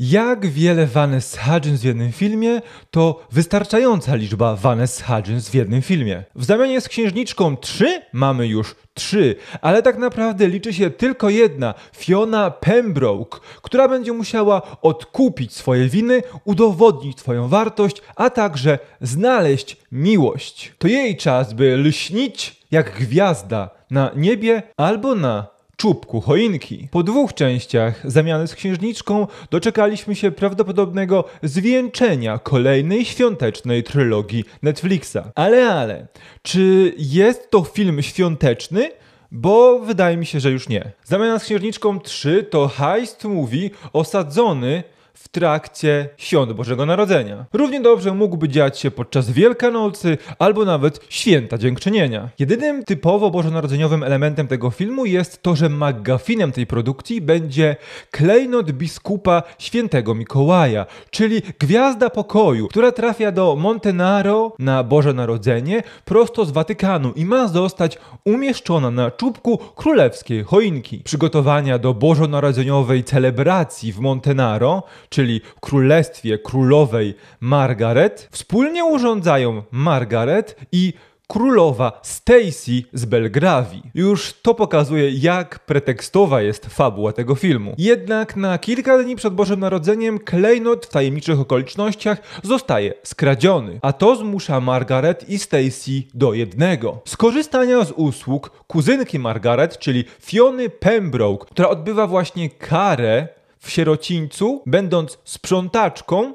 Jak wiele Vanessa Hudgens w jednym filmie, to wystarczająca liczba Vanessa Hudgens w jednym filmie. W zamianie z Księżniczką 3 mamy już 3, ale tak naprawdę liczy się tylko jedna, Fiona Pembroke, która będzie musiała odkupić swoje winy, udowodnić swoją wartość, a także znaleźć miłość. To jej czas, by lśnić jak gwiazda na niebie albo na czubku choinki. Po dwóch częściach zamiany z księżniczką doczekaliśmy się prawdopodobnego zwieńczenia kolejnej świątecznej trylogii Netflixa. Ale, ale, czy jest to film świąteczny? Bo wydaje mi się, że już nie. Zamiana z Księżniczką 3 to heist movie osadzony w trakcie świąt Bożego Narodzenia. Równie dobrze mógłby dziać się podczas Wielkanocy albo nawet Święta Dziękczynienia. Jedynym typowo bożonarodzeniowym elementem tego filmu jest to, że McGuffinem tej produkcji będzie klejnot biskupa świętego Mikołaja, czyli gwiazda pokoju, która trafia do Montenaro na Boże Narodzenie prosto z Watykanu i ma zostać umieszczona na czubku królewskiej choinki. Przygotowania do bożonarodzeniowej celebracji w Montenaro czyli królestwie królowej Margaret, wspólnie urządzają Margaret i królowa Stacy z Belgrawii. Już to pokazuje, jak pretekstowa jest fabuła tego filmu. Jednak na kilka dni przed Bożym Narodzeniem klejnot w tajemniczych okolicznościach zostaje skradziony, a to zmusza Margaret i Stacy do jednego. Skorzystania z usług kuzynki Margaret, czyli Fiony Pembroke, która odbywa właśnie karę w sierocińcu, będąc sprzątaczką,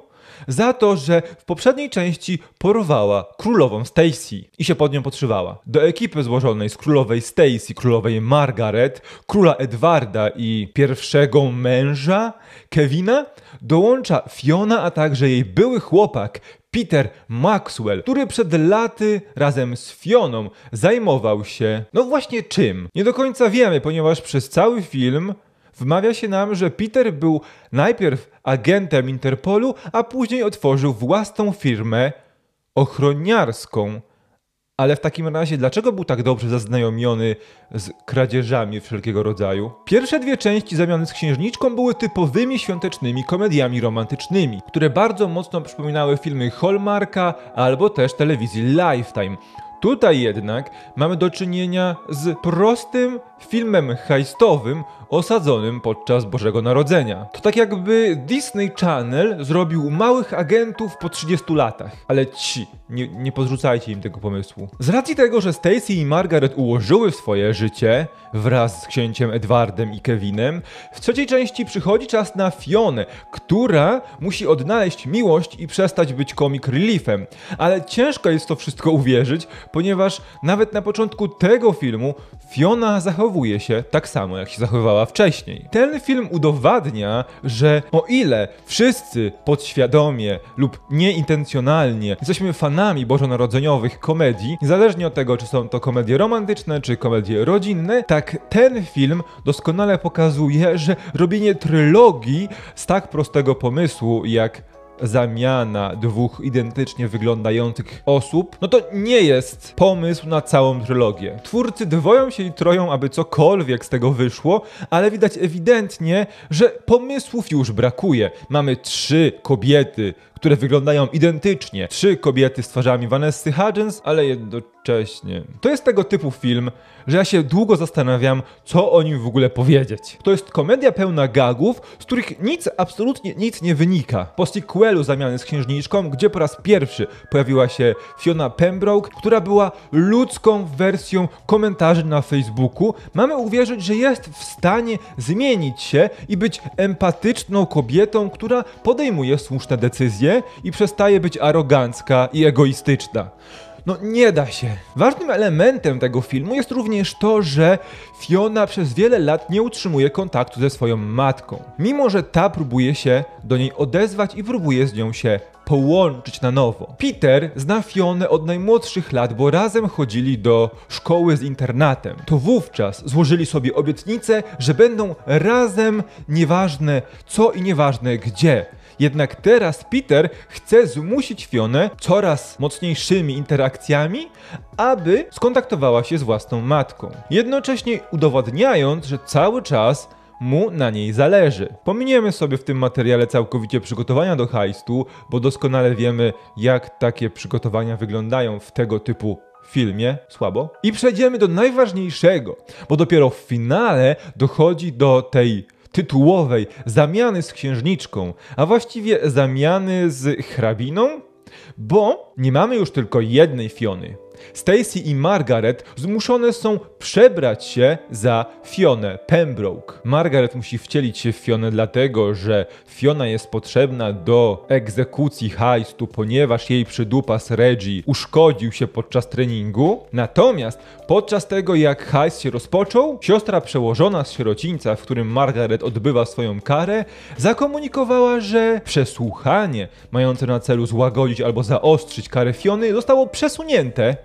za to, że w poprzedniej części porwała królową Stacy i się pod nią podszywała. Do ekipy złożonej z królowej Stacy, królowej Margaret, króla Edwarda i pierwszego męża Kevina dołącza Fiona, a także jej były chłopak Peter Maxwell, który przed laty razem z Fioną zajmował się, no właśnie czym? Nie do końca wiemy, ponieważ przez cały film Wmawia się nam, że Peter był najpierw agentem Interpolu, a później otworzył własną firmę ochroniarską. Ale w takim razie, dlaczego był tak dobrze zaznajomiony z kradzieżami wszelkiego rodzaju? Pierwsze dwie części zamiany z księżniczką były typowymi świątecznymi komediami romantycznymi, które bardzo mocno przypominały filmy Hallmarka albo też telewizji Lifetime. Tutaj jednak mamy do czynienia z prostym filmem heistowym osadzonym podczas Bożego Narodzenia. To tak jakby Disney Channel zrobił małych agentów po 30 latach. Ale ci, nie, nie podrzucajcie im tego pomysłu. Z racji tego, że Stacy i Margaret ułożyły swoje życie wraz z księciem Edwardem i Kevinem, w trzeciej części przychodzi czas na Fionę, która musi odnaleźć miłość i przestać być comic reliefem. Ale ciężko jest to wszystko uwierzyć, ponieważ nawet na początku tego filmu Fiona zachowuje się tak samo, jak się zachowywała wcześniej. Ten film udowadnia, że o ile wszyscy podświadomie lub nieintencjonalnie jesteśmy fanami bożonarodzeniowych komedii, niezależnie od tego, czy są to komedie romantyczne, czy komedie rodzinne, tak ten film doskonale pokazuje, że robienie trylogii z tak prostego pomysłu jak zamiana dwóch identycznie wyglądających osób, no to nie jest pomysł na całą trylogię. Twórcy dwoją się i troją, aby cokolwiek z tego wyszło, ale widać ewidentnie, że pomysłów już brakuje. Mamy trzy kobiety, które wyglądają identycznie. Trzy kobiety z twarzami Vanessa Hudgens, ale jednocześnie. To jest tego typu film, że ja się długo zastanawiam, co o nim w ogóle powiedzieć. To jest komedia pełna gagów, z których nic, absolutnie nic nie wynika. Po sequelu zamiany z księżniczką, gdzie po raz pierwszy pojawiła się Fiona Pembroke, która była ludzką wersją komentarzy na Facebooku, mamy uwierzyć, że jest w stanie zmienić się i być empatyczną kobietą, która podejmuje słuszne decyzje i przestaje być arogancka i egoistyczna. No nie da się. Ważnym elementem tego filmu jest również to, że Fiona przez wiele lat nie utrzymuje kontaktu ze swoją matką. Mimo, że ta próbuje się do niej odezwać i próbuje z nią się połączyć na nowo. Peter zna Fionę od najmłodszych lat, bo razem chodzili do szkoły z internatem. To wówczas złożyli sobie obietnicę, że będą razem nieważne co i nieważne gdzie. Jednak teraz Peter chce zmusić Fionę coraz mocniejszymi interakcjami, aby skontaktowała się z własną matką. Jednocześnie udowadniając, że cały czas mu na niej zależy. Pominiemy sobie w tym materiale całkowicie przygotowania do heistu, bo doskonale wiemy, jak takie przygotowania wyglądają w tego typu filmie, słabo. I przejdziemy do najważniejszego, bo dopiero w finale dochodzi do tej tytułowej zamiany z księżniczką, a właściwie zamiany z hrabiną, bo nie mamy już tylko jednej Fiony. Stacy i Margaret zmuszone są przebrać się za Fionę Pembroke. Margaret musi wcielić się w Fionę dlatego, że Fiona jest potrzebna do egzekucji heistu, ponieważ jej przydupas Reggie uszkodził się podczas treningu. Natomiast podczas tego jak heist się rozpoczął, siostra przełożona z sierocińca, w którym Margaret odbywa swoją karę, zakomunikowała, że przesłuchanie mające na celu złagodzić albo zaostrzyć karę Fiony zostało przesunięte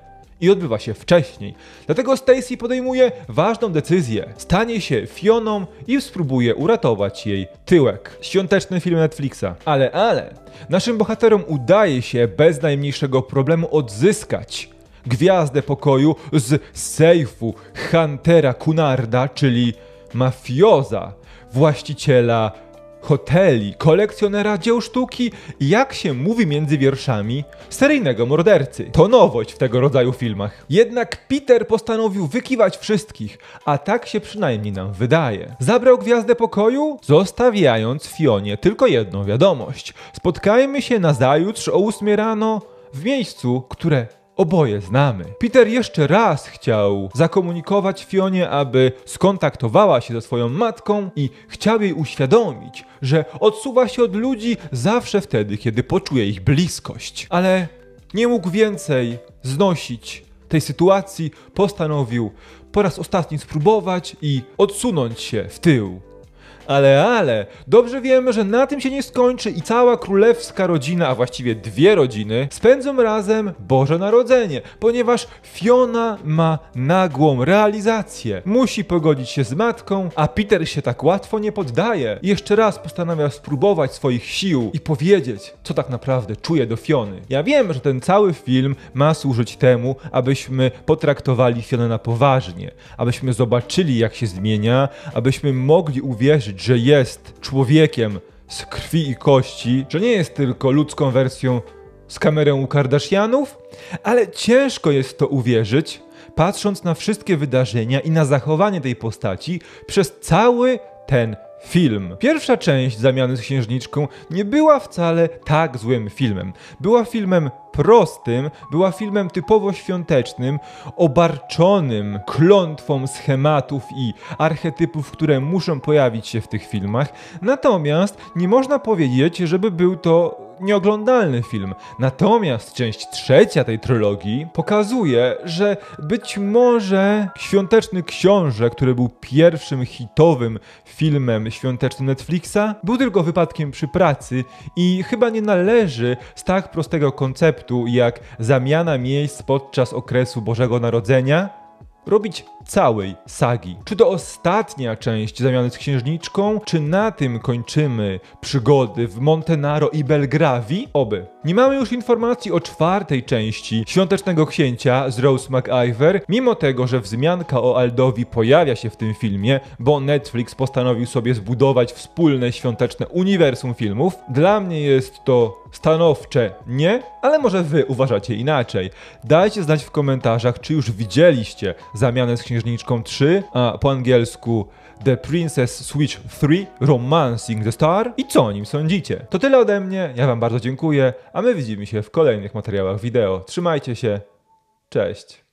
i odbywa się wcześniej. Dlatego Stacy podejmuje ważną decyzję. Stanie się Fioną i spróbuje uratować jej tyłek. Świąteczny film Netflixa. Ale, ale, naszym bohaterom udaje się bez najmniejszego problemu odzyskać gwiazdę pokoju z sejfu Huntera Cunarda, czyli mafioza, właściciela hoteli, kolekcjonera dzieł sztuki i jak się mówi między wierszami, seryjnego mordercy. To nowość w tego rodzaju filmach. Jednak Peter postanowił wykiwać wszystkich, a tak się przynajmniej nam wydaje. Zabrał gwiazdę pokoju, zostawiając Fionie tylko jedną wiadomość. Spotkajmy się na zajutrz o 8 rano w miejscu, które oboje znamy. Peter jeszcze raz chciał zakomunikować Fionie, aby skontaktowała się ze swoją matką i chciał jej uświadomić, że odsuwa się od ludzi zawsze wtedy, kiedy poczuje ich bliskość. Ale nie mógł więcej znosić tej sytuacji, postanowił po raz ostatni spróbować i odsunąć się w tył. Ale, ale, dobrze wiemy, że na tym się nie skończy i cała królewska rodzina, a właściwie dwie rodziny, spędzą razem Boże Narodzenie, ponieważ Fiona ma nagłą realizację. Musi pogodzić się z matką, a Peter się tak łatwo nie poddaje. I jeszcze raz postanawia spróbować swoich sił i powiedzieć, co tak naprawdę czuje do Fiony. Ja wiem, że ten cały film ma służyć temu, abyśmy potraktowali Fionę na poważnie, abyśmy zobaczyli, jak się zmienia, abyśmy mogli uwierzyć, że jest człowiekiem z krwi i kości, że nie jest tylko ludzką wersją z kamerą u Kardashianów, ale ciężko jest to uwierzyć, patrząc na wszystkie wydarzenia i na zachowanie tej postaci przez cały ten film. Pierwsza część zamiany z księżniczką nie była wcale tak złym filmem. Była filmem prostym, była filmem typowo świątecznym, obarczonym klątwą schematów i archetypów, które muszą pojawić się w tych filmach. Natomiast nie można powiedzieć, żeby był to nieoglądalny film. Natomiast część trzecia tej trylogii pokazuje, że być może Świąteczny Książę, który był pierwszym hitowym filmem świątecznym Netflixa, był tylko wypadkiem przy pracy i chyba nie należy z tak prostego konceptu jak zamiana miejsc podczas okresu Bożego Narodzenia robić całej sagi. Czy to ostatnia część zamiany z księżniczką, czy na tym kończymy przygody w Montenaro i Belgravi? Oby. Nie mamy już informacji o czwartej części Świątecznego Księcia z Rose McIver, mimo tego, że wzmianka o Aldowi pojawia się w tym filmie, bo Netflix postanowił sobie zbudować wspólne świąteczne uniwersum filmów. Dla mnie jest to stanowcze nie, ale może wy uważacie inaczej. Dajcie znać w komentarzach, czy już widzieliście zamianę z Księżniczką 3, a po angielsku The Princess Switch 3 Romancing the Star i co o nim sądzicie. To tyle ode mnie, ja wam bardzo dziękuję, a my widzimy się w kolejnych materiałach wideo. Trzymajcie się, cześć!